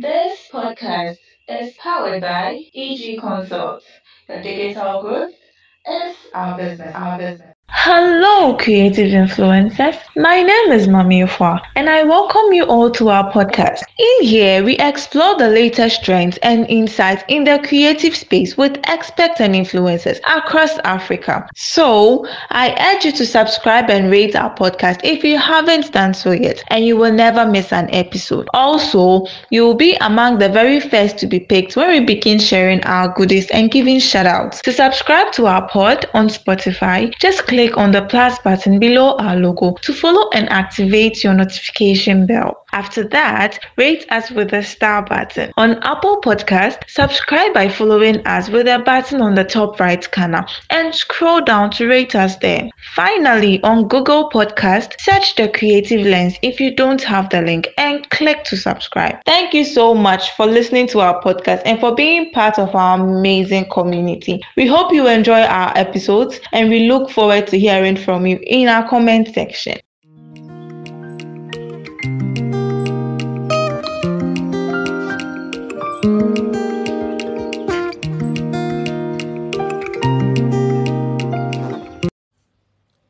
This podcast is powered by EG Consult. The digital growth is our business. Our business. Hello, creative influencers. My name is Mami Ufwa, and I welcome you all to our podcast. In here, we explore the latest trends and insights in the creative space with experts and influencers across Africa. So, I urge you to subscribe and rate our podcast if you haven't done so yet, and you will never miss an episode. Also, you will be among the very first to be picked when we begin sharing our goodies and giving shoutouts. To subscribe to our pod on Spotify, just click click on the plus button below our logo to follow and activate your notification bell. After that, rate us with the star button. On Apple Podcast, subscribe by following us with a button on the top right corner and scroll down to rate us there. Finally, on Google Podcast, search the Creative Lens if you don't have the link and click to subscribe. Thank you so much for listening to our podcast and for being part of our amazing community. We hope you enjoy our episodes and we look forward to hearing from you in our comment section.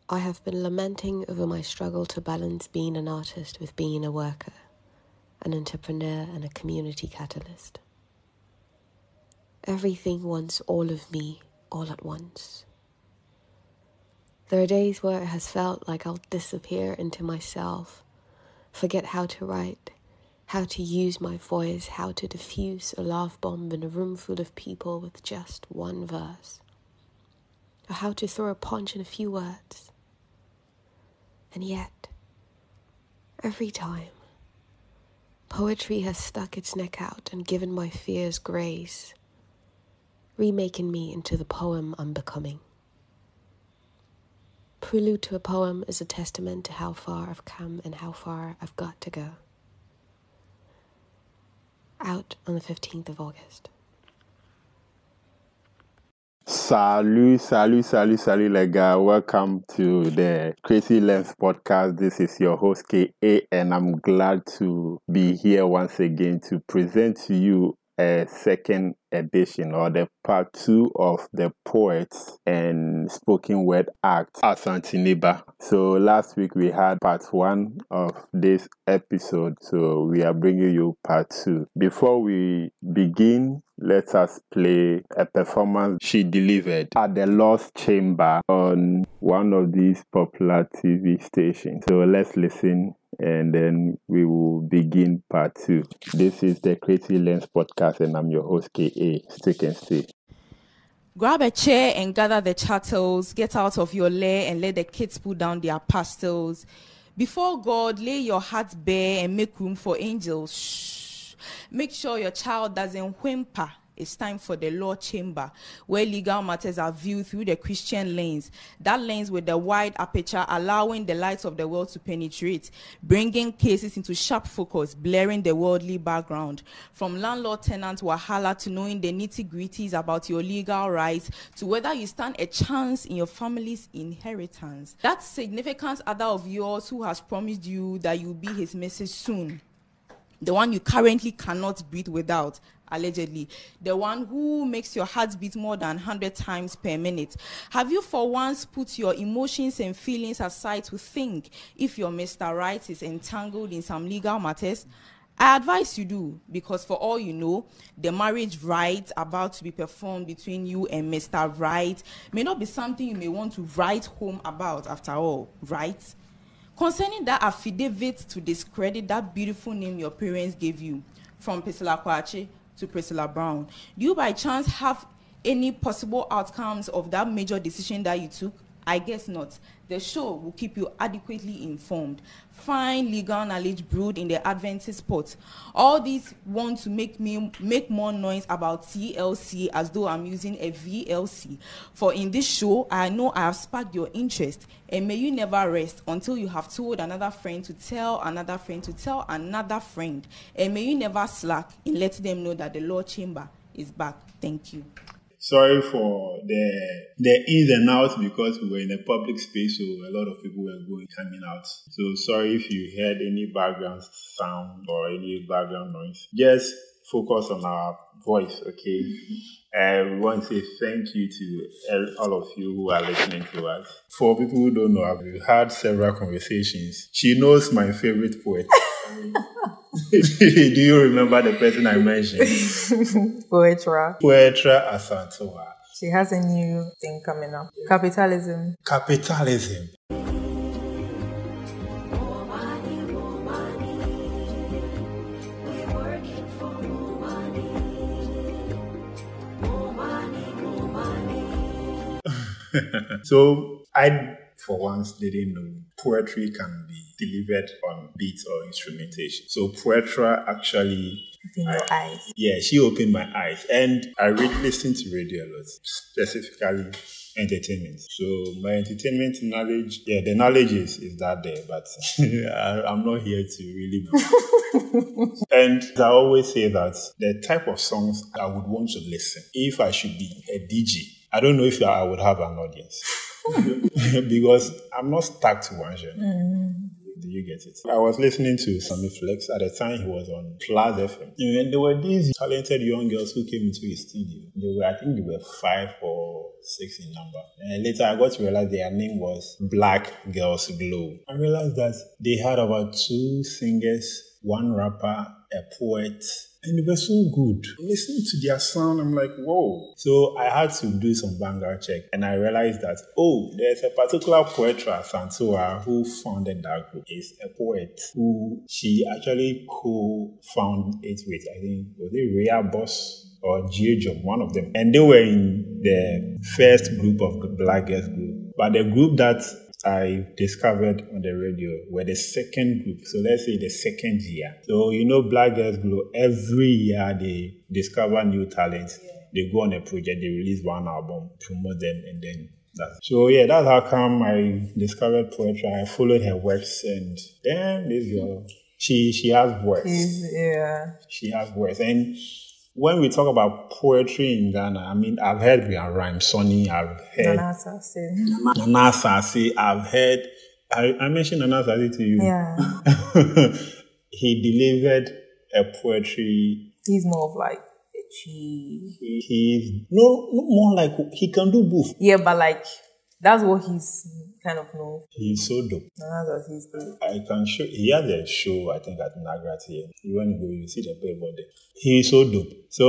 I have been lamenting over my struggle to balance being an artist with being a worker, an entrepreneur, and a community catalyst. Everything wants all of me all at once. There are days where it has felt like I'll disappear into myself, forget how to write, how to use my voice, how to diffuse a love bomb in a room full of people with just one verse, or how to throw a punch in a few words. And yet, every time, poetry has stuck its neck out and given my fears grace, remaking me into the poem I'm becoming. Prelude to a Poem is a testament to how far I've come and how far I've got to go. Out on the 15th of August. Salut, salut, salut, salut, les gars. Welcome to the Creative Lens podcast. This is your host, KA, and I'm glad to be here once again to present to you a second edition or the part two of the poets and spoken word act Asanteniba. So last week we had part one of this episode, so we are bringing you part two. Before we begin, let us play a performance she delivered at the Law Chamber on one of these popular TV stations. So let's listen and then we will begin part two. This is the Creative Lens podcast, and I'm your host, KA. Stick and stay. Grab a chair and gather the chattels. Get out of your lair and let the kids put down their pastels. Before God, lay your heart bare and make room for angels. Shh. Make sure your child doesn't whimper it's time for the law chamber, where legal matters are viewed through the Christian lens. That lens with the wide aperture, allowing the light of the world to penetrate, bringing cases into sharp focus, blurring the worldly background. From landlord tenant wahala to knowing the nitty gritties about your legal rights, to whether you stand a chance in your family's inheritance. That significant other of yours who has promised you that you'll be his message soon the one you currently cannot breathe without allegedly, the one who makes your heart beat more than 100 times per minute. Have you for once put your emotions and feelings aside to think if your Mr. Right is entangled in some legal matters? I advise you do because, for all you know, the marriage rite about to be performed between you and Mr. Right may not be something you may want to write home about after all, right? Concerning that affidavit to discredit that beautiful name your parents gave you from Priscilla Kwache to Priscilla Brown. Do you by chance have any possible outcomes of that major decision that you took? I guess not. The show will keep you adequately informed. Find legal knowledge brewed in the Adventist pot. All these want to make me make more noise about TLC as though I'm using a VLC. For in this show, I know I have sparked your interest, and may you never rest until you have told another friend to tell another friend to tell another friend, and may you never slack in letting them know that the Law Chamber is back. Thank you. Sorry for the the ins and outs because we were in a public space, so a lot of people were going coming out. So sorry if you heard any background sound or any background noise. Just focus on our voice, okay? And uh, we want to say thank you to all of you who are listening to us. For people who don't know, we've had several conversations. She knows my favorite poet. Do you remember the person I mentioned? Poetra. Poetra Asantewa. She has a new thing coming up. Capitalism. Capitalism. so I for once didn't know poetry can be delivered on beats or instrumentation. So Poetra actually Open your eyes. Yeah, she opened my eyes. And I really listen to radio a lot, specifically entertainment. So my entertainment knowledge, yeah, the knowledge is, is that there, but I, I'm not here to really. and I always say that the type of songs I would want to listen if I should be a DJ, I don't know if I would have an audience. because I'm not stuck to one genre. Mm. Do you get it? I was listening to Sammy Flex at the time he was on Plus FM. And there were these talented young girls who came into his studio. They were, I think they were five or six in number. And later I got to realize their name was Black Girls Glow. I realized that they had about two singers, one rapper, a poet, and they were so good. Listening to their sound, I'm like, whoa. So I had to do some background check and I realized that, oh, there's a particular poetra, Asantewa, who founded that group. Is a poet who she actually co-founded it with, I think, was it Rhea Boss or Job, one of them. And they were in the first group of the Black Girls group. But the group that I discovered on the radio were the second group. So let's say the second year. So you know, Black Girls Glow, every year they discover new talents. Yeah. They go on a project, they release one album, promote them, and then that's so yeah, that's how come I discovered poetry. I followed her works and then this girl she she has works. yeah. She has works. And when we talk about poetry in Ghana, I mean, I've heard we are rhyme Sonny, I've heard Nana Asase. Nana Asase, I've heard, I, I mentioned Nana to you. Yeah. he delivered a poetry. He's more of like he, he's no, no more like he can do both. Yeah, but like that's what he's kind of know. He's so dope. Another he's good. I can show. He has a show, I think, at Nagrat here. You want to go, you see the paper there. He's so dope. So,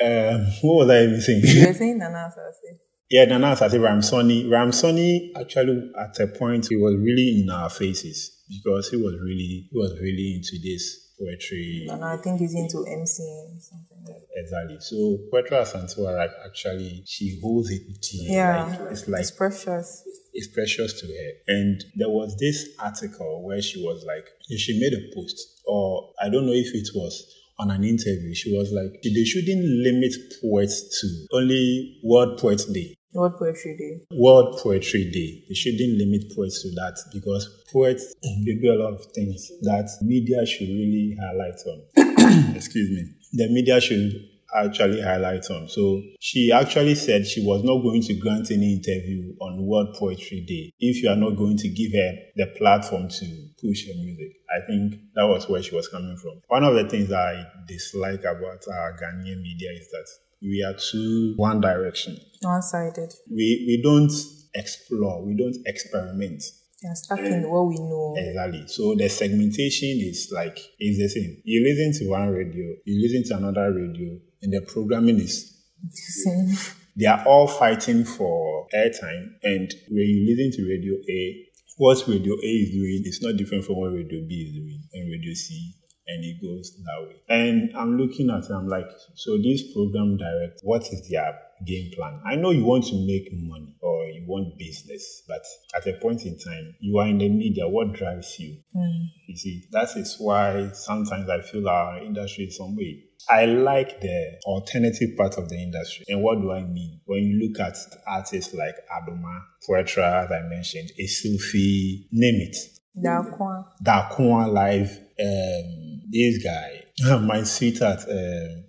um, what was I even saying? You were saying Nana Asase. Yeah, Nana Asase, Rhyme Sonny. Ramsoni actually, at a point, he was really in our faces because he was really, he was really into this poetry. And I think he's into MCing something. Like exactly. So Poetra Asantewa actually she holds it dear. Yeah, like, it's like it's precious. It's precious to her. And there was this article where she was like, she made a post, or I don't know if it was on an interview. She was like, they shouldn't limit poets to only World Poets Day. World Poetry Day. World Poetry Day. They shouldn't limit poets to that because poets they do a lot of things that media should really highlight on. Excuse me. The media should actually highlight on. So she actually said she was not going to grant any interview on World Poetry Day if you are not going to give her the platform to push her music. I think that was where she was coming from. One of the things I dislike about our Ghanaian media is that we are too one direction. One sided. We we don't explore, we don't experiment. Yeah, stuck in eh, what we know. Exactly. So the segmentation is like is the same. You listen to one radio, you listen to another radio, and the programming is the same. They are all fighting for airtime, and when you listen to Radio A, what Radio A is doing is not different from what Radio B is doing, and Radio C and it goes that way. And I'm looking at it, I'm like, so this program direct, what is their game plan? I know you want to make money or you want business, but at a point in time, you are in the media. What drives you? Mm. You see, that is why sometimes I feel our industry is some way. I like the alternative part of the industry. And what do I mean? When you look at artists like Adoma, Poetra, as I mentioned, Esufi, name it. Darkwan. Darkwan Live, um, this guy, my sweetheart, um,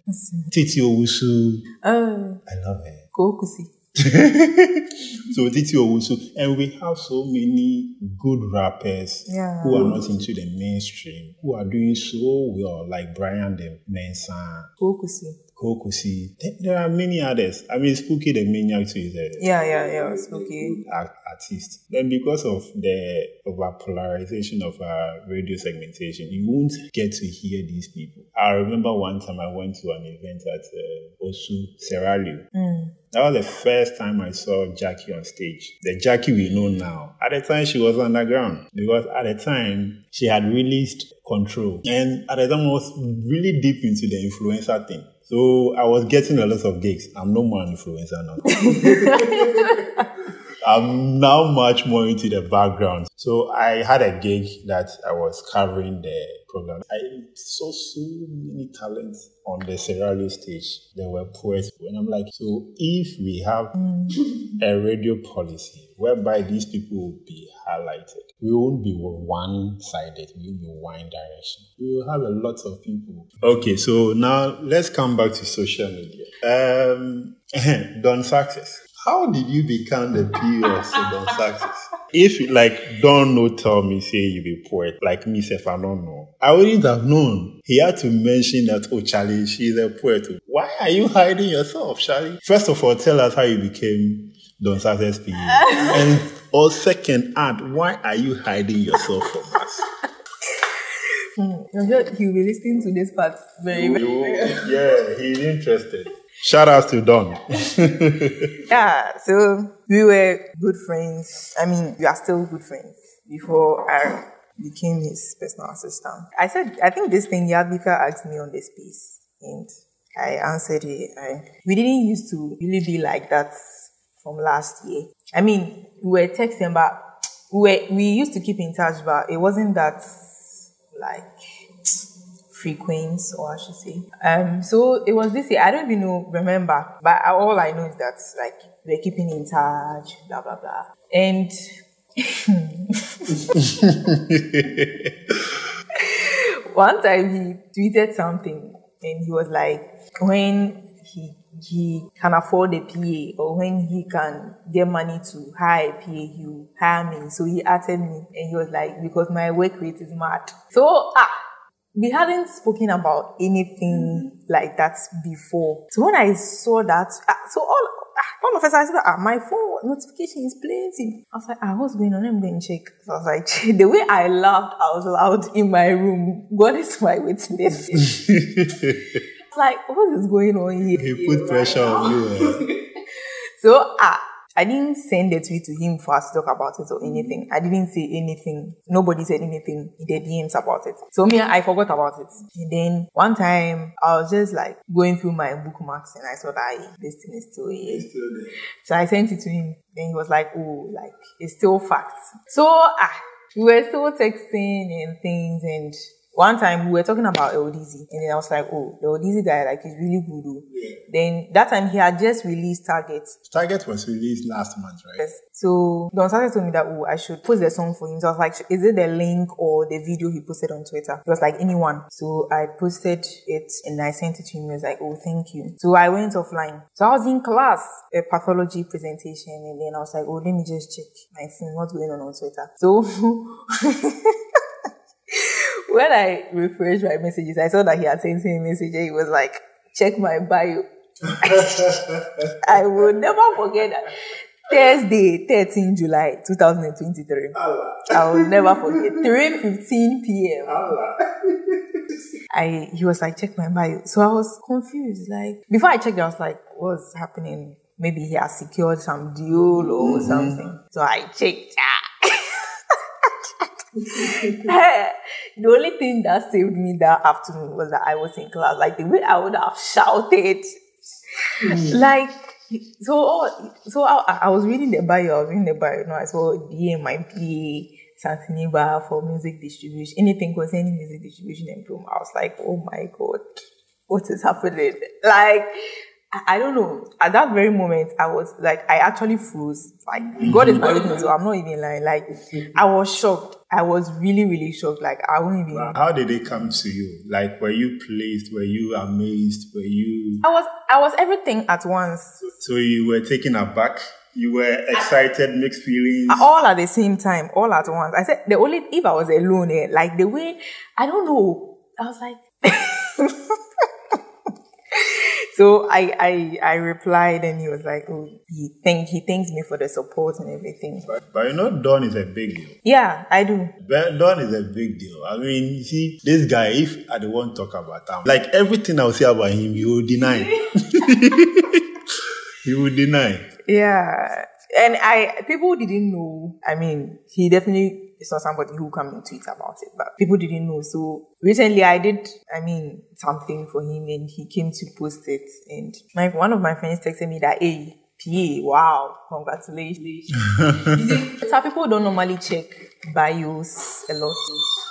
Titi Owusu. Oh. I love her. Kokusi. so Titi Owusu, and we have so many good rappers Yeah. who are not into the mainstream, who are doing so well, like Brian the Mensah, Kokusi. Kokusi. There- are many others. I mean, Spooky the Maniac too is a Yeah, yeah, yeah. Okay. artist. Then because of the over polarization of our radio segmentation, you won't get to hear these people. I remember one time I went to an event at uh, Osu Serralio. That was the first time I saw Gyakie on stage. The Gyakie we know now. At the time, she was underground because at the time she had released Control, and at the time I was really deep into the influencer thing. So I was getting a lot of gigs. I'm no more an influencer now. I'm now much more into the background. So I had a gig that I was covering the program. I saw so many talents on the Serralio stage. There were poets. And I'm like, so if we have a radio policy whereby these people will be highlighted, we won't be one sided, we will be one direction. We will have a lot of people. Okay, so now let's come back to social media. Um, Don Success. How did you become the PO of Don Success? If you, like Don no tell me say you be poet like me if I don't know, I wouldn't have known. He had to mention that oh Charlie, she's a poet. Why are you hiding yourself, Charlie? First of all, tell us how you became Don Success PO, and or second, add why are you hiding yourself from us? I'm sure he'll be listening to this part very, very. Oh, you- yeah, he's interested. Shout out to Don. Yeah, so we were good friends. I mean, we are still good friends before I became his personal assistant. I said, I think this thing Yabika asked me on the space, and I answered it. We didn't used to really be like that from last year. I mean, we were texting, but we were, we used to keep in touch, but it wasn't that like frequent, or I should say. Um, so it was this year. I don't even know, remember, but all I know is that like we're keeping in touch, blah blah blah, and. One time he tweeted something and he was like, when he he can afford a PA or when he can get money to hire a PA, he hire me. So he added me and he was like, because my work rate is mad. So ah, we hadn't spoken about anything like that before. So when I saw that, ah, so all ah, all of a sudden I said, ah, my phone notification is plenty. I was like, ah, what's going on? Let me go and check. So I was like, the way I laughed out loud in my room, God is my witness. like, what is going on here? he put pressure on you. eh? So ah, I didn't send the tweet to him for us to talk about it or anything. I didn't say anything. Nobody said anything in the DMs about it. So me, I forgot about it. And then one time I was just like going through my bookmarks and I saw that "Hey, this thing is still here. Still there. So I sent it to him. Then he was like, oh, like it's still facts. So ah, we were still texting and things and one time we were talking about LDZ and then I was like, oh, the LDZ guy like is really good. oh. Then that time he had just released Target. Target was released last month, right? Yes. So Don Success told me that oh I should post the song for him. So I was like, is it the link or the video he posted on Twitter? He was like anyone. So I posted it and I sent it to him. He was like, oh thank you. So I went offline. So I was in class, a pathology presentation, and then I was like, oh let me just check my phone, what's going on on Twitter. So when I refreshed my messages, I saw that he had sent me a message and he was like, check my bio. I will never forget that. Thursday, 13 July 2023. I will never forget. 3.15 p.m. I he was like, check my bio. So I was confused. Like before I checked, I was like, what's happening? Maybe he has secured some deal or mm-hmm. something. So I checked. Ah, the only thing that saved me that afternoon was that I was in class. Like the way I would have shouted, hmm. like so. So I, I was reading the bio. I was reading the bio. You know, I saw DMIP. Santiniba for music distribution, anything concerning music distribution and promo. I was like, oh my god, what is happening? Like, I don't know. At that very moment, I was like, I actually froze. Like, God is my witness, so I'm not even lying. Like, I was shocked. I was really, really shocked. Like, I wouldn't even. How did it come to you? Like, were you pleased? Were you amazed? Were you? I was. I was everything at once. So you were taken aback. You were excited, mixed feelings. All at the same time, all at once. I said the only if I was alone, eh, like the way I don't know. I was like. So I, I, I replied and he was like, oh, he thank, he thanks me for the support and everything. But, but you know, Don is a big deal. Yeah, I do. But Don is a big deal. I mean, you see, this guy, if I don't want to talk about him, like everything I'll say about him, he will deny. he will deny. Yeah. And I, people didn't know. I mean, he definitely it's not somebody who come and tweet about it, but people didn't know. So recently I did, I mean, something for him and he came to post it. And my, one of my friends texted me that, hey, PA, wow, congratulations. some people don't normally check bios a lot.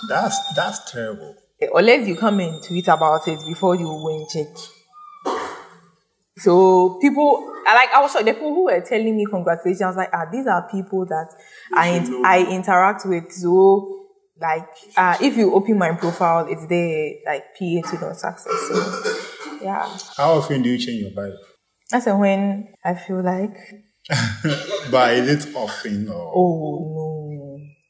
That's, that's terrible. Unless you come and tweet about it before you go and check. So people, like I was. The people who were telling me congratulations, I was like, ah, these are people that I I interact with. So like, uh, if you open my profile, it's there like PA to no success. So yeah. How often do you change your bio? I That's when I feel like. but is it often or? Oh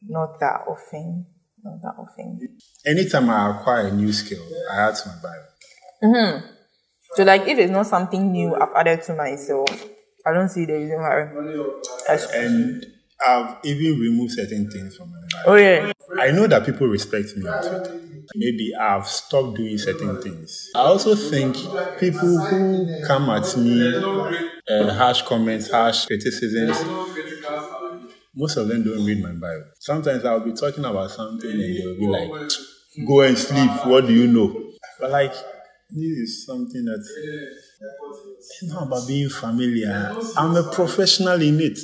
no, not that often. Not that often. Anytime I acquire a new skill, I add to my bio. Mm-hmm. So like if it's not something new I've added to myself, I don't see the reason why. And I've even removed certain things from my life. Oh yeah. I know that people respect me on Twitter. Maybe I've stopped doing certain things. I also think people who come at me, uh, harsh comments, harsh criticisms, most of them don't read my bio. Sometimes I'll be talking about something and they'll be like, "Go and sleep. What do you know?" But like this is something that it's not about being familiar. I'm a professional in it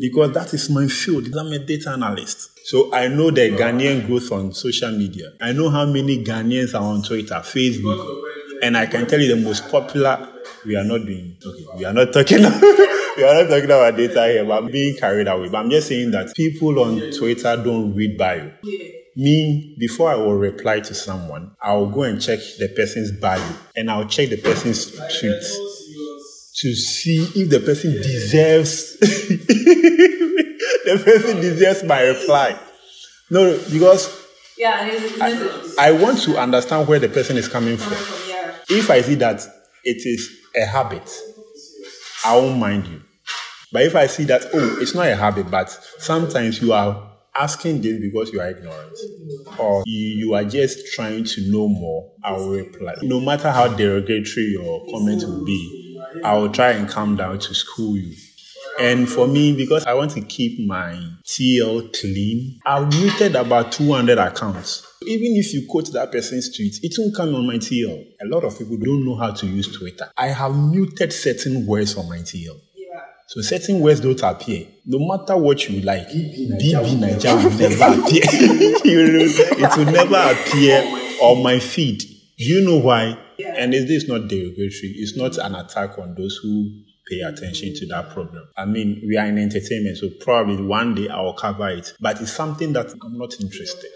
because that is my field. I'm a data analyst. So I know the Ghanaian growth on social media. I know how many Ghanaians are on Twitter, Facebook, and I can tell you the most popular. We are not doing okay. We are not talking. we are not talking about data here, but I'm being carried away. But I'm just saying that people on Twitter don't read bio me, before I will reply to someone, I'll go and check the person's bio and I'll check the person's tweets to see if the person deserves the person deserves my reply. No, because yeah, I, I want to understand where the person is coming from. If I see that it is a habit, I won't mind you. But if I see that, oh, it's not a habit, but sometimes you are asking this because you are ignorant or you, you are just trying to know more, I will reply. No matter how derogatory your comment will be, I will try and come down to school you. And for me, because I want to keep my TL clean, I've muted about 200 accounts. Even if you quote that person's tweet, it won't come on my TL. A lot of people don't know how to use Twitter. I have muted certain words on my TL. So certain words don't appear. No matter what you like, BBNaija will never appear. it will never appear on my feed. Do you know why? And this is not derogatory. It's not an attack on those who pay attention to that problem. I mean, we are in entertainment, so probably one day I will cover it. But it's something that I'm not interested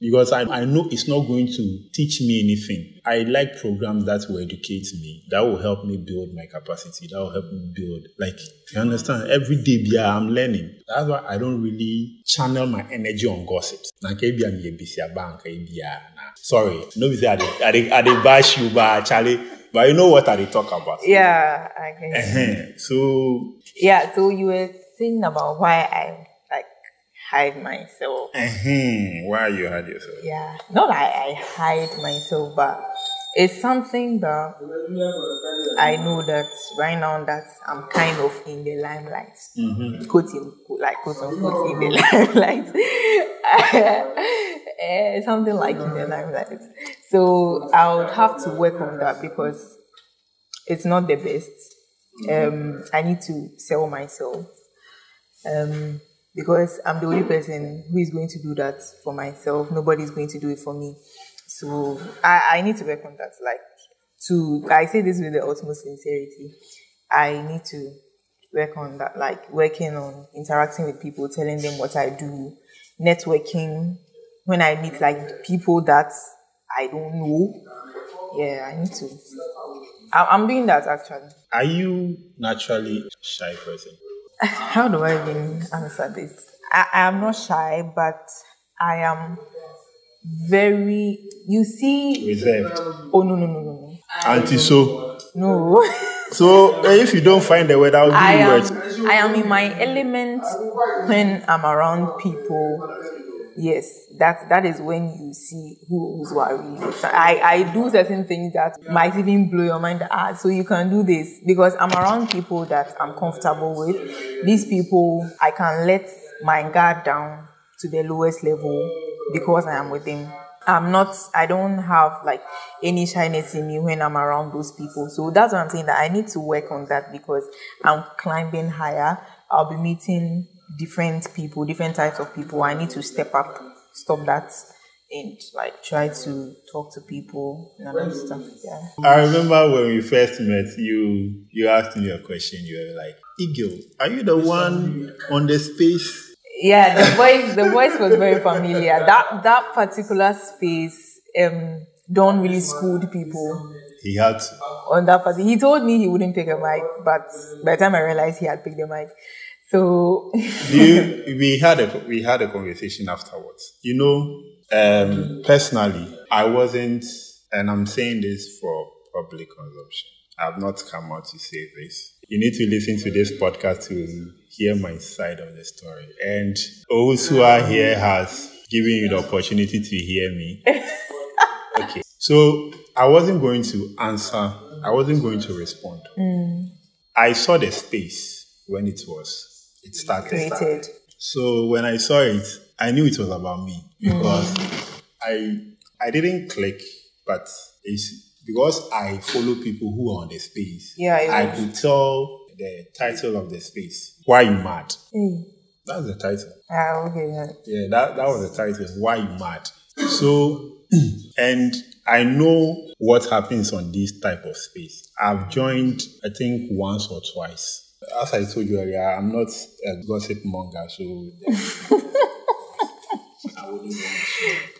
because I, I know it's not going to teach me anything. I like programs that will educate me, that will help me build my capacity, that will help me build, like, you understand? Every day, yeah, I'm learning. That's why I don't really channel my energy on gossips. Sorry, no, I didn't bash you, but Charlie, but you know what I they talk about. Yeah, I can. Uh-huh. So, yeah, so you were thinking about why I hide myself. Why you hide yourself? Yeah, not I, I hide myself, but it's something that I know that right now that I'm kind of in the limelight, mm-hmm. quoting like quote unquote in the limelight, eh, something like in the limelight. So I would have to work on that because it's not the best. Um, I need to sell myself. Um, because I'm the only person who is going to do that for myself. Nobody's going to do it for me. So I, I need to work on that. Like to I say this with the utmost sincerity. I need to work on that, like working on interacting with people, telling them what I do, networking. When I meet like people that I don't know, yeah, I need to. I- I'm doing that actually. Are you naturally shy person? How do I even answer this? I, I am not shy, but I am very. You see? Reserved. Oh no no no no no Anti so. no. So eh, if you don't find the word, I'll give I you am words. I am in my element when I'm around people. Yes, that that is when you see who who are really. So I I do certain things that might even blow your mind. Ah, so you can do this because I'm around people that I'm comfortable with. These people I can let my guard down to the lowest level because I am with them. I'm not, I don't have like any shyness in me when I'm around those people. So that's what I'm saying that I need to work on that because I'm climbing higher. I'll be meeting different people, different types of people. I need to step up, stop that, and like try to talk to people and other stuff. Yeah. I remember when we first met, you you asked me a question. You were like, "Eagle, are you the one on the space?" Yeah, the voice, the voice was very familiar. That that particular space, um, don't really schooled people. He had to. on that party. He told me he wouldn't pick a mic, but by the time I realized he had picked the mic, so you, we had a we had a conversation afterwards. You know, um, personally, I wasn't, and I'm saying this for public consumption. I've not come out to say this. You need to listen to this podcast to hear my side of the story. And those who are here has given you the opportunity to hear me. Okay. So I wasn't going to answer. I wasn't going to respond. I saw the space when it was it started. created. So when I saw it, I knew it was about me because I I didn't click, but it's because I follow people who are on the space. Yeah, I was- could tell the title of the space. Why you mad? Hey. That's the title. Ah, okay. yeah. Yeah, that, that was the title. Why you mad? So, and I know what happens on this type of space. I've joined, I think, once or twice. As I told you earlier, I'm not a gossip monger, so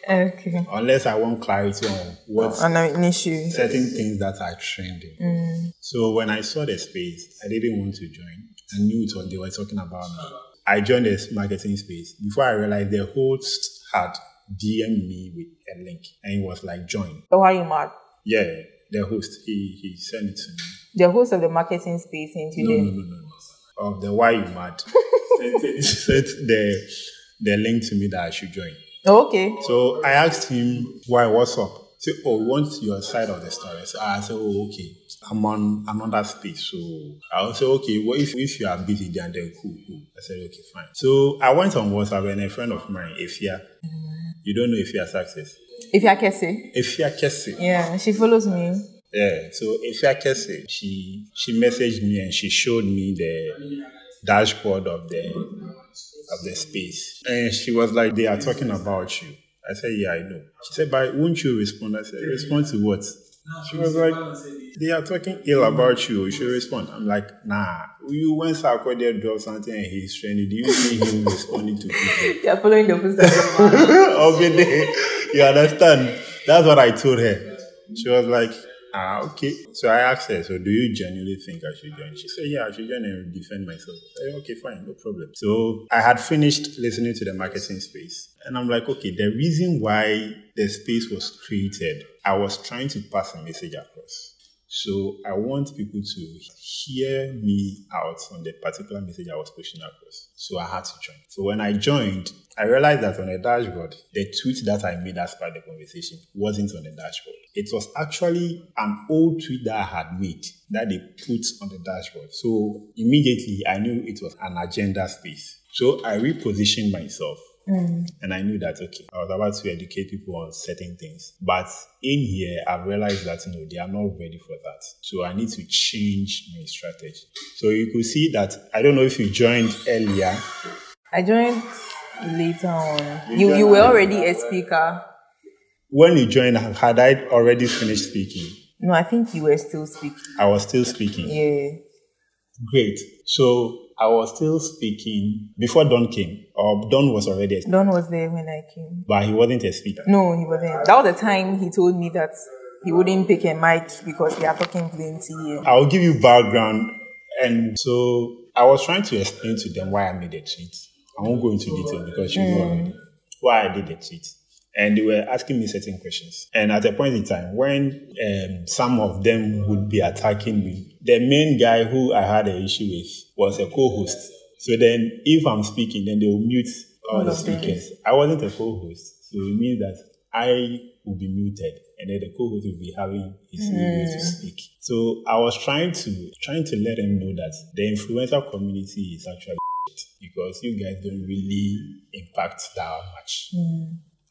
Okay. unless I want clarity on what On an issue. certain things that are trending. Mm. So when I saw the space, I didn't want to join. I knew it was they were talking about me. I joined this marketing space before I realized the host had DM me with a link and it was like join. So why you mad? Yeah, the host he he sent it to me. The host of the marketing space in No, today. no, no, no, no. Um, of the why you mad. sent, sent the the link to me that I should join. Okay. So I asked him, why, what's up? Say, oh, we want your side of the story. So I said, oh, okay. I'm on another space. So I'll say, okay, well, if, if you are busy, then, then cool, cool. I said, okay, fine. So I went on WhatsApp and a friend of mine, Efia, you don't know Efia Success. If you can say. Efia Kese. Yeah, she follows me. Yeah, so Efia Kese, she, she messaged me and she showed me the dashboard of the of the space. And she was like, they are talking about you. I said, yeah, I know. She said, but won't you respond? I said, respond to what? She was like, they are talking ill about you. You should respond. I'm like, nah. You when Sarkodie dropped something and he's trending, do you see him responding to people? You're following the footsteps. There. You understand? That's what I told her. She was like, ah, okay. So I asked her, so do you genuinely think I should join? She said, yeah, I should join and defend myself. Said, okay, fine, no problem. So I had finished listening to the marketing space. And I'm like, okay, the reason why the space was created, I was trying to pass a message across. So I want people to hear me out on the particular message I was pushing across. So I had to join. So when I joined, I realized that on the dashboard, the tweet that I made as part of the conversation wasn't on the dashboard. It was actually an old tweet that I had made that they put on the dashboard. So immediately I knew it was an agenda space. So I repositioned myself Mm. and I knew that, okay, I was about to educate people on certain things. But in here, I've realized that, you know, they are not ready for that. So I need to change my strategy. So you could see that, I don't know if you joined earlier. I joined later on. You you were already a speaker. When you joined, had I already finished speaking? No, I think you were still speaking. I was still speaking. Yeah. Great. So I was still speaking before Don came, or Don was already Don was there when I came. but he wasn't a speaker. No, he wasn't. That was the time he told me that he wouldn't pick a mic because they are talking plenty. here. I'll give you background. And so I was trying to explain to them why I made the tweet. I won't go into detail because you know already why I did the tweet. And they were asking me certain questions. And at a point in time, when um, some of them would be attacking me, the main guy who I had an issue with was a co-host. So then, if I'm speaking, then they will mute all the speakers. I wasn't a co-host, so it means that I will be muted, and then the co-host will be having his way to speak. So I was trying to trying to let them know that the influencer community is actually because you guys don't really impact that much.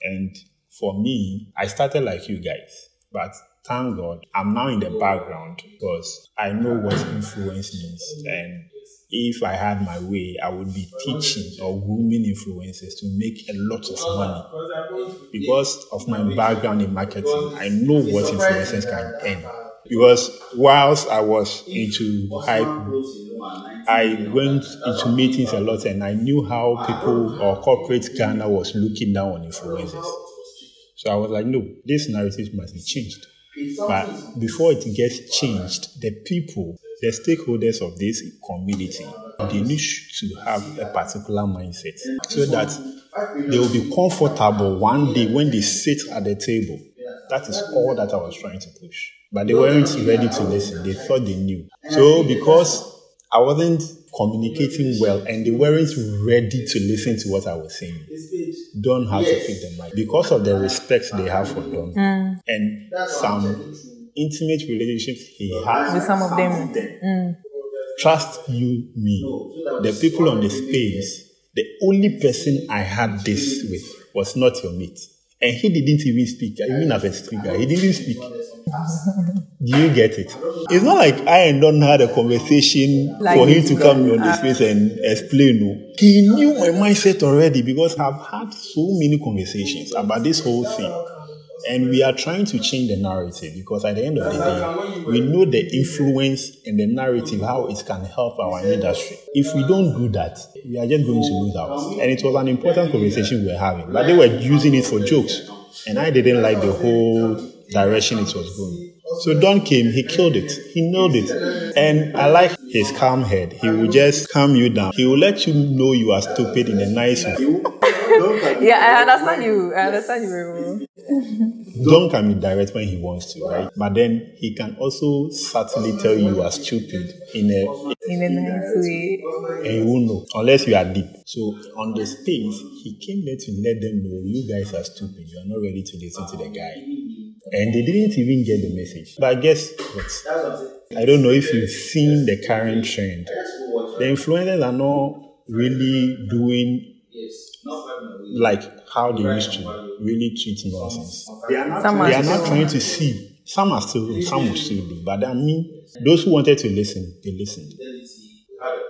And for me, I started like you guys, but thank God I'm now in the background because I know what influence means. And if I had my way, I would be teaching or grooming influencers to make a lot of money. Because of my background in marketing, I know what influencers can earn. Because whilst I was into hype I went into meetings a lot and I knew how people or corporate Ghana was looking down on influencers. So I was like, no, this narrative must be changed. But before it gets changed, the people, the stakeholders of this community, they need to have a particular mindset so that they will be comfortable one day when they sit at the table. That is all that I was trying to push. But they weren't ready to listen. They thought they knew. So because I wasn't communicating well and they weren't ready to listen to what I was saying. Don had to pick the mic because of the respect they have for Don hmm. and some intimate relationships he has With some of them. Hmm. Trust you, me. The people on the space, the only person I had this with was not your mate. And he didn't even speak. I mean, as a speaker, he didn't speak. Do you get it? It's not like I and Don had a conversation Like for him this to come on the space and explain. No. He knew my mindset already because I've had so many conversations about this whole thing. And we are trying to change the narrative because at the end of the day, we know the influence and the narrative, how it can help our industry. If we don't do that, we are just going to lose out. And it was an important conversation we were having, but they were using it for jokes. And I didn't like the whole direction it was going. So Don came, he killed it. He nailed it. And I like his calm head. He will just calm you down. He will let you know you are stupid in a nice way. Yeah, I understand you. I understand you very well. Don can be direct when he wants to, right? But then he can also subtly tell you you are stupid in a In a nice way. and you won't know unless you are deep. So on the space, he came there to let them know you guys are stupid. You are not ready to listen to the guy. And they didn't even get the message. But I guess what? I don't know if you've seen the current trend. The influencers are not really doing like how they used to really treat nonsense. Some They are are not trying to see. Some are still, some will still do. But I mean, those who wanted to listen, they listened.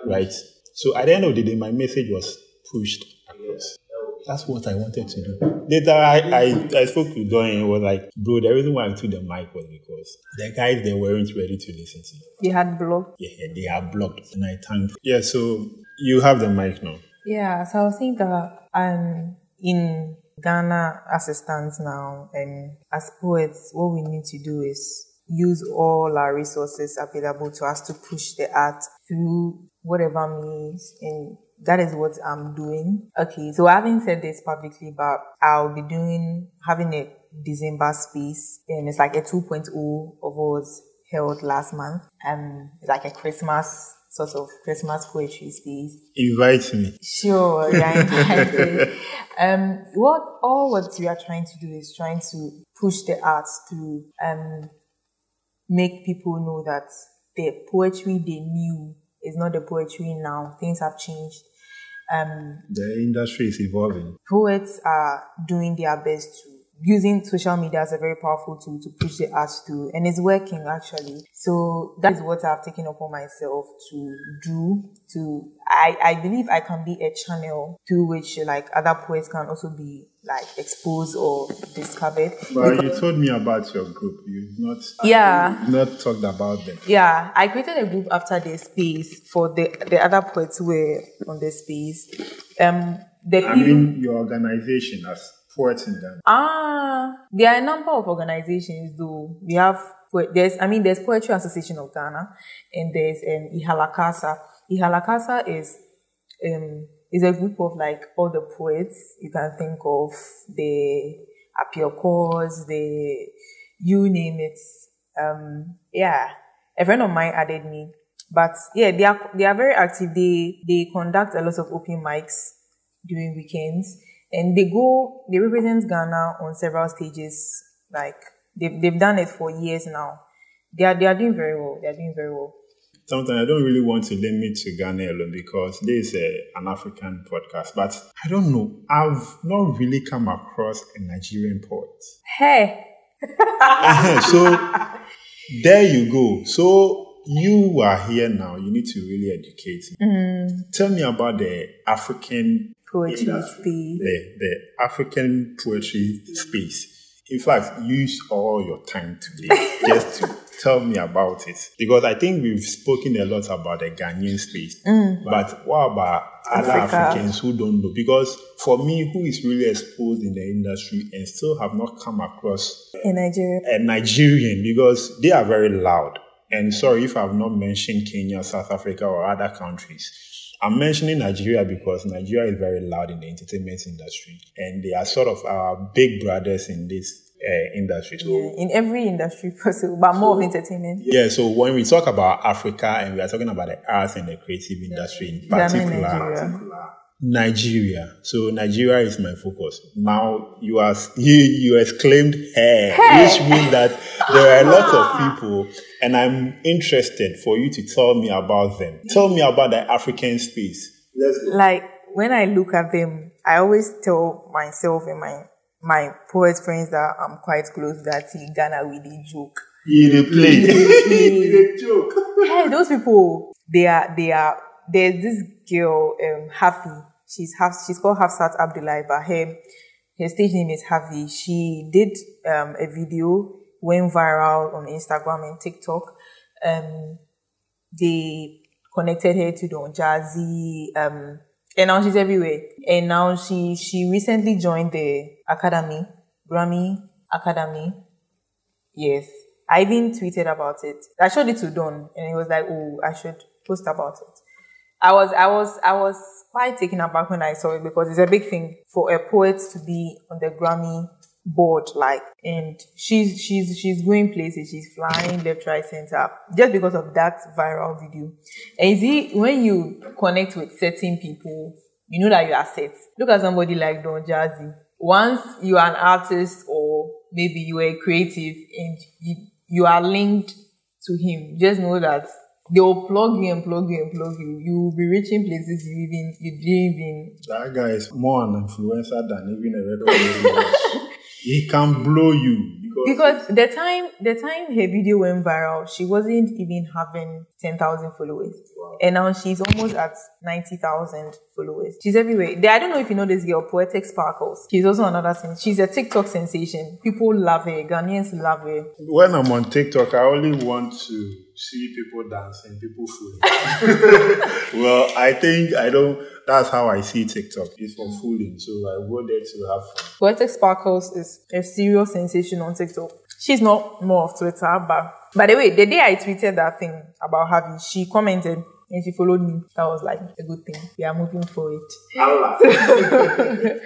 Right? So at the end of the day, my message was pushed across. That's what I wanted to do. Later, I, I, I spoke to Don and was like, bro, the reason why I took the mic was because the guys, they weren't ready to listen to. They had blocked. Yeah, they are blocked. And I thank Yeah, so you have the mic now. Yeah, so I was saying that um in Ghana as it stands now and as poets, what we need to do is use all our resources available to us to push the art through whatever means and that is what I'm doing. Okay, so I haven't said this publicly, but I'll be doing having a December space and it's like a 2.0 of what was held last month. Um it's like a Christmas sort of Christmas poetry space. Invite me. Sure, you're invited. um, what all what we are trying to do is trying to push the arts to um, make people know that the poetry they knew is not the poetry now. Things have changed. Um, The industry is evolving. poets are doing their best to using social media as a very powerful tool to push the art through and it's working actually so that is what i've taken upon myself to do to i i believe i can be a channel through which like other poets can also be like exposed or discovered But you told me about your group. You've not yeah you've not talked about them. yeah i created a group after the space for the the other poets who were on the space um the I people mean your organization as Ah, there are a number of organizations though. We have there's I mean there's Poetry Association of Ghana and there's um Ehalakasa. Ehalakasa is um is a group of like all the poets you can think of, the Apiokos, the you name it. Um yeah. A friend of mine added me. But yeah, they are they are very active. They they conduct a lot of open mics during weekends and they go they represent ghana on several stages like they've, they've done it for years now they are they are doing very well they are doing very well Sometimes I don't really want to limit to Ghana alone because this is a, an African podcast. But I don't know. I've not really come across a Nigerian poet. hey uh-huh, so there you go. So you are here now. You need to really educate me. Mm-hmm. Tell me about the African poetry Yeah. space the, the African poetry space. In fact, use all your time today just to tell me about it. Because I think we've spoken a lot about the Ghanaian space. Mm. But what about other Africa. Africans who don't know? Because for me, who is really exposed in the industry and still have not come across in nigeria a Nigerian because they are very loud. And sorry if I've not mentioned Kenya, South Africa, or other countries. I'm mentioning Nigeria because Nigeria is very loud in the entertainment industry, and they are sort of our big brothers in this uh, industry. So, yeah, in every industry possible but more of entertainment yeah, so when we talk about Africa and we are talking about the arts and the creative industry in Ghana and particular, nigeria Nigeria. So Nigeria is my focus. Now you are you you exclaimed hair, which means that there are a lot of people, and I'm interested for you to tell me about them. Tell me about the African space. Let's go. like when i look at them i always tell myself and my my poet friends that i'm quite close that see ghana with a joke You the play. joke. hey, those people, they are, they are, there's this girl, um, Hafi. She's half, she's called Hafsat Abdullahi, but her, her stage name is Hafi. She did, um, a video, went viral on Instagram and TikTok. Um, they connected her to Don Jazzy, um, and now she's everywhere. And now she, she recently joined the Academy, Grammy Academy. Yes. I even tweeted about it. I showed it to Don and he was like, Oh, I should post about it. I was I was I was quite taken aback when I saw it because it's a big thing for a poet to be on the Grammy board, like and she's she's she's going places, she's flying left, right, center, just because of that viral video. And you see, when you connect with certain people, you know that you are set. Look at somebody like Don Jazzy. Once you are an artist or maybe you are creative and you, you are linked to him, just know that they will plug you and plug you and plug you. You will be reaching places you even you didn't even That guy is more an influencer than even a record. He can blow you because because the time the time her video went viral, she wasn't even having ten thousand followers, and now she's almost at ninety thousand followers. She's everywhere. I don't know if you know this girl, Poetic Sparkles. She's also another thing. She's a TikTok sensation. People love her. Ghanaians love her. when I'm on TikTok, I only want to see people dancing, people fooling. well, I think I don't. That's how I see TikTok. It's for fooling, so I go there to have fun. Poetic Sparkles is a serious sensation on TikTok. She's not more of Twitter, but by the way, the day I tweeted that thing about Hafi, she commented and she followed me. That was like a good thing. We are moving forward.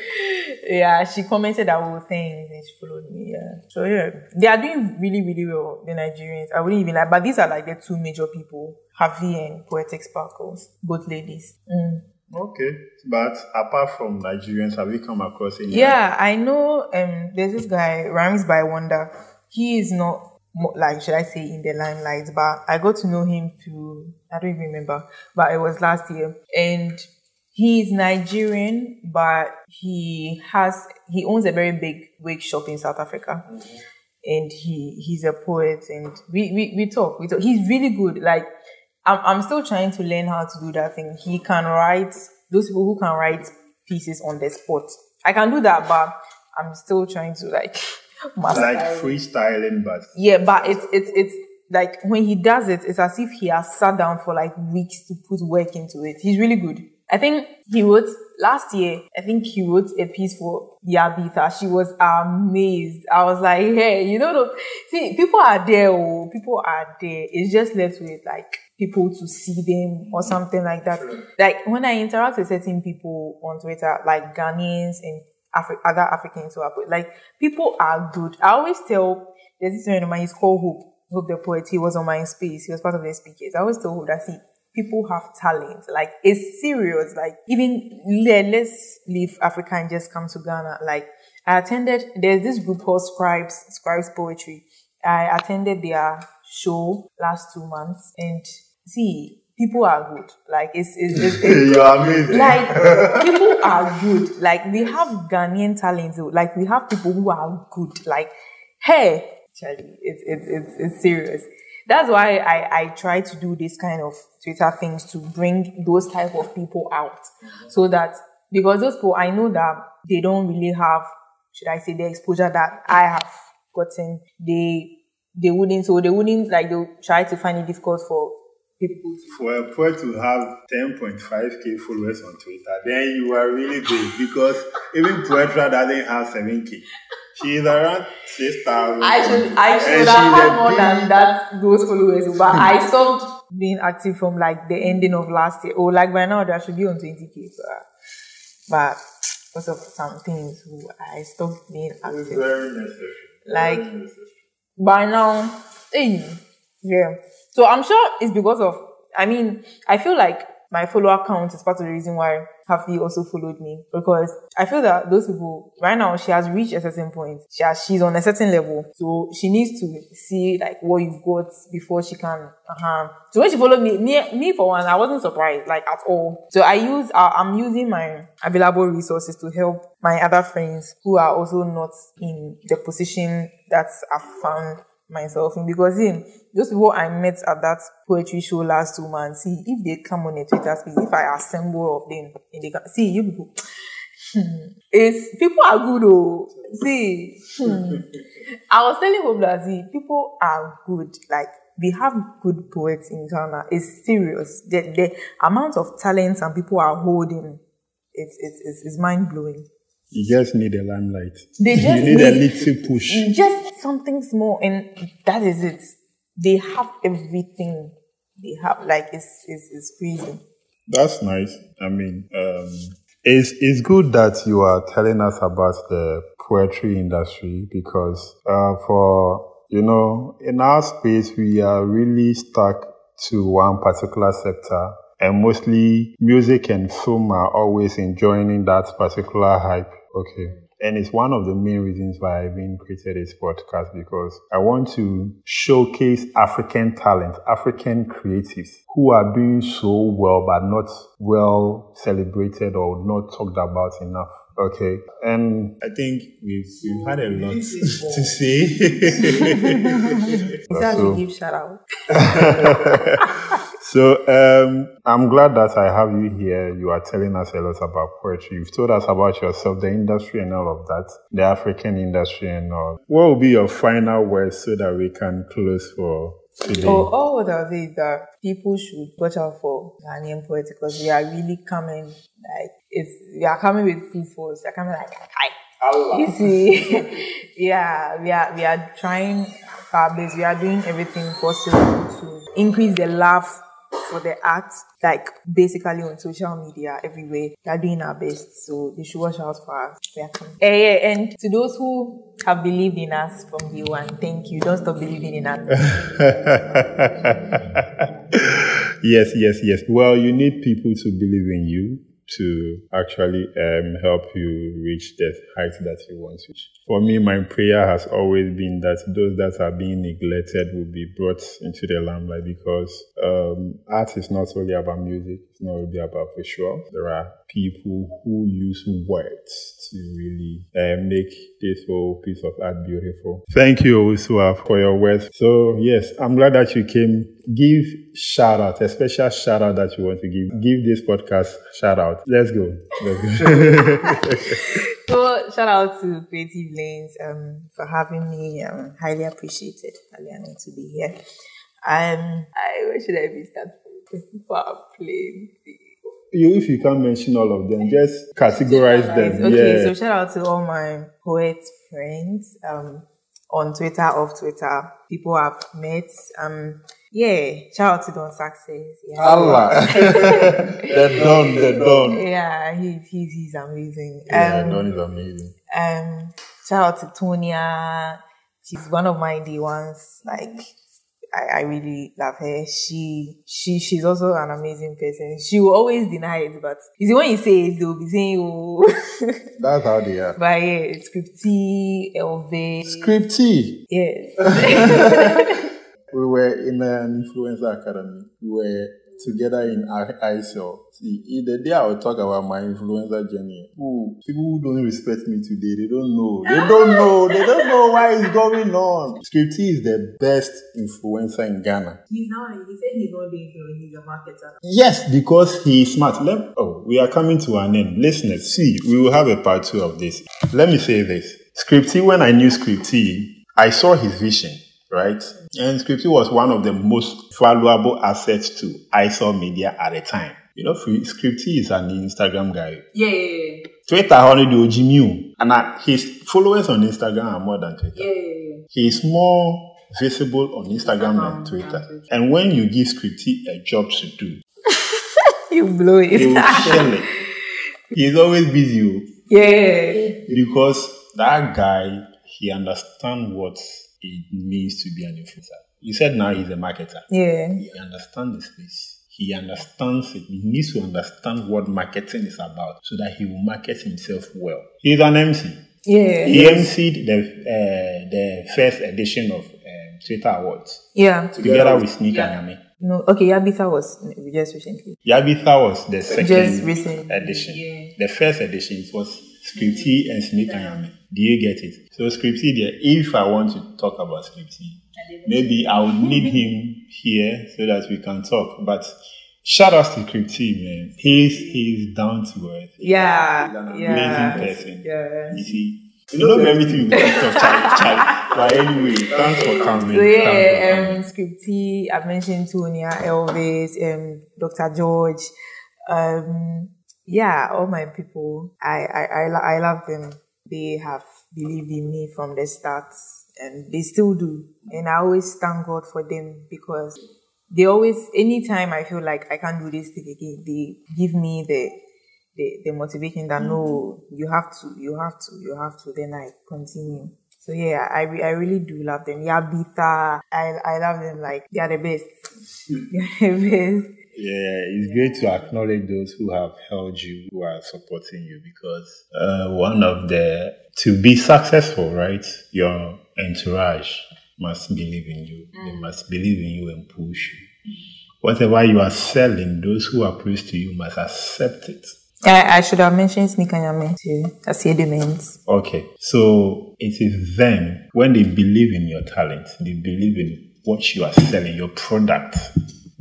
yeah, she commented that whole thing and she followed me. Yeah. So yeah, they are doing really, really well, the Nigerians. I wouldn't even like, but these are like the two major people, Hafi and Poetic Sparkles, both ladies. Mm. Okay, but apart from Nigerians, have you come across any? Yeah, I know. Um, there's this guy, Rhymes by Wonder. He is not like should I say in the limelight, but I got to know him through I don't even remember, but it was last year, and He's Nigerian, but he has he owns a very big wig shop in South Africa. Mm-hmm. And he he's a poet and we, we, we talk, we talk. He's really good. Like I'm I'm still trying to learn how to do that thing. He can write those people who can write pieces on the spot. I can do that, but I'm still trying to like like freestyling, but yeah, but it's it's it's like when he does it, it's as if he has sat down for like weeks to put work into it. He's really good. I think he wrote last year. I think he wrote a piece for Yabitha. She was amazed. I was like, hey, you know, the, see, people are there. Oh, people are there. It's just left with like people to see them or something like that. Like when I interact with certain people on Twitter, like Ghanaians and Afri- other Africans who are put like people are good. I always tell there's this friend of mine. He's called Hope. Hope the poet. He was on my space. He was part of the speakers. I always tell Hope that see people have talent. Like it's serious. Like even let's leave Africa and just come to Ghana. Like I attended. There's this group called Scribes. Scribes Poetry. I attended their show last two months and see people are good. Like it's, it's, it's, it's you're amazing. Like people are good. Like we have Ghanaian talents. Like we have people who are good. Like hey, Charlie, it's it's it's, it's serious. That's why I I try to do this kind of Twitter things to bring those type of people out, so that because those people I know that they don't really have should I say the exposure that I have gotten. They they wouldn't so they wouldn't like they try to find it difficult for people. For a poet to have 10.5k followers on Twitter, then you are really big because even Poetra doesn't have 7k. She's around 6,000. I should, I should have had more than that, those followers, but I stopped being active from like the ending of last year. Or oh, like by now, I should be on 20k. But, uh, but because of some things, I stopped being active. Very necessary. Like, necessary. by now, hey, yeah. So I'm sure it's because of, I mean, I feel like my follower count is part of the reason why Happy also followed me because I feel that those people right now she has reached a certain point. She has, she's on a certain level, so she needs to see like what you've got before she can. Uh-huh. So when she followed me, me, me for one, I wasn't surprised like at all. So I use uh, I'm using my available resources to help my other friends who are also not in the position that I've found myself in because in those people I met at that poetry show last two months, see if they come on a Twitter space, if I assemble of them and they see you people. Hmm, it's people are good oh. See, hmm. I was telling Hope see people are good. Like we have good poets in Ghana. It's serious. The, the amount of talent and people are holding, it's it's it's, it's mind blowing. You just need a limelight. They just you need, need a little push. Just something small, and that is it. They have everything. They have like it's it's, it's crazy. That's nice. I mean, um, it's it's good that you are telling us about the poetry industry because uh, for you know in our space we are really stuck to one particular sector and mostly music and film are always enjoying that particular hype Okay. And it's one of the main reasons why I even created this podcast because I want to showcase African talent, African creatives who are doing so well but not well celebrated or not talked about enough. Okay. And I think we've, we've had a lot to say. so, give shout out. So um, I'm glad that I have you here. You are telling us a lot about poetry. You've told us about yourself, the industry and all of that, the African industry and all. What will be your final words so that we can close for today? Oh, all what I'll say is that people should watch out for Ghanaian poetry because we are really coming like it's we are coming with full force. They're coming like hi. You see, yeah, we are we are trying our best. We are doing everything possible to increase the love for the art, like basically on social media, everywhere. We are doing our best, so they should watch out for us. We are coming. Uh, yeah, and to those who have believed in us from day one, thank you. Don't stop believing in us. yes, yes, yes. Well, you need people to believe in you to actually um, help you reach the height that you want to reach. For me, my prayer has always been that those that are being neglected will be brought into the limelight because um, art is not only about music, not only about visual. There are people who use words to really uh, make this whole piece of art beautiful. Thank you, Owusua, for your words. So, yes, I'm glad that you came. Give shout out, a special shout out that you want to give. Give this podcast shout out. Let's go. Let's go. so, shout out to Creative Lens um, for having me. Um, highly appreciated. Honored to be here. Um, I where should I be starting? Playing you if you can't mention all of them, just categorize them. Okay, yeah. so shout out to all my poet friends um, on Twitter, off Twitter, people I've met. Um, yeah, shout out to Don Success. Yeah. Allah, they're done, they're done. Yeah, he's he's he's amazing. Yeah, um, Don is amazing. Um, shout out to Tonya. She's one of my day ones. Like I, I really love her. She she she's also an amazing person. She will always deny it, but is see when you say it, they'll be saying, "Oh." That's how they are. But yeah, Scripty, Elve. Scripty. Yes. we were in an influencer academy. We were together in ISL. See, the day I will talk about my influencer journey, who people who don't respect me today, they don't know. They ah! don't know. They don't know why it's going on. Scripty is the best influencer in Ghana. He's now. He said he's not the influencer. He's a marketer. Yes, because he's smart. Let, oh, we are coming to an end. Listeners, see, we will have a part two of this. Let me say this. Scripty, when I knew Scripty, I saw his vision right? And Scripty was one of the most valuable assets to ISOL Media at the time. You know, Scripty is an Instagram guy. Yeah, yeah, yeah. Twitter, only do Jimmy, and his followers on Instagram are more than Twitter. Yeah, yeah, yeah. He's more visible on Instagram than Twitter. And when you give Scripty a job to do, you blow it. Will kill it. He's always busy. Oh. Yeah. Because that guy, he understands what it means to be an influencer. You said now he's a marketer. Yeah. He understands the space. He understands it. He needs to understand what marketing is about so that he will market himself well. He's an MC. Yeah. He emceed the uh, the first edition of um, Twitter Awards. Yeah. Together with Sneak yeah. and Yami. No, okay, Yabitha was just recently. Yabitha was the second just recent. edition. Yeah. The first edition was Scripty and Sneak and Yami. Do you get it? So Scripty there, if I want to talk about Scripty, maybe I would need him here so that we can talk. But shout out to Scripty, man. He's he's down to earth. Yeah. He's an yeah. amazing person. Yeah. You see. You know everything we talk Charlie, Charlie. But anyway, thanks for coming. So yeah, um, Scripty, I've mentioned Tonya, Elvis, um, Dr. George, um, yeah, all my people, I, I, I, I love them. They have believed in me from the start and they still do. And I always thank God for them because they always, anytime I feel like I can't do this thing again, they give me the, the, the motivation that no, you have to, you have to, you have to, then I continue. So yeah, I, re- I really do love them. Yabitha, I, I love them like they are the best. they are the best. Yeah, it's great to acknowledge those who have held you, who are supporting you, because uh, one of the to be successful, right? Your entourage must believe in you. Mm. They must believe in you and push you. Whatever you are selling, those who are close to you must accept it. I, I should have mentioned Snikanyame too, as means. Okay, so it is them when they believe in your talent, they believe in what you are selling, your product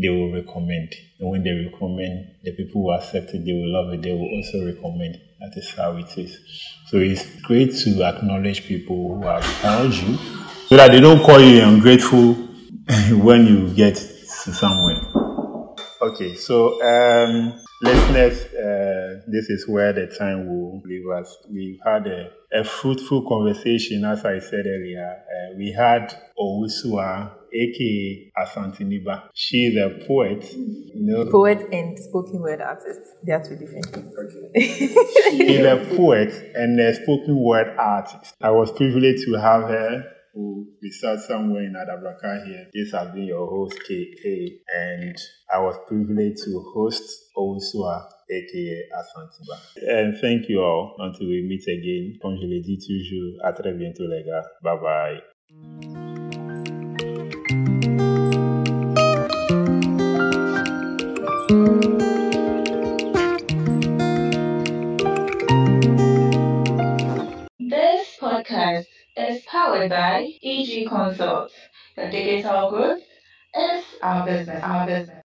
they will recommend. And when they recommend, the people who accept it, they will love it. They will also recommend. That is how it is. So it's great to acknowledge people who have helped you so that they don't call you ungrateful when you get to somewhere. Okay, so um, listeners, uh, this is where the time will leave us. We've had a, a fruitful conversation, as I said earlier. Uh, we had Owusua aka Asanteniba. She is a poet. You know, poet and spoken word artist. They are two different things. She's a poet and a spoken word artist. I was privileged to have her who resides somewhere in Adabraka here. This has been your host, K.A., and I was privileged to host Owusua, aka Asanteniba. And thank you all. Until we meet again, comme je l'ai dit toujours, à très bientôt les gars. Bye bye. This podcast is powered by EG Consult. The digital growth is our business. Our business.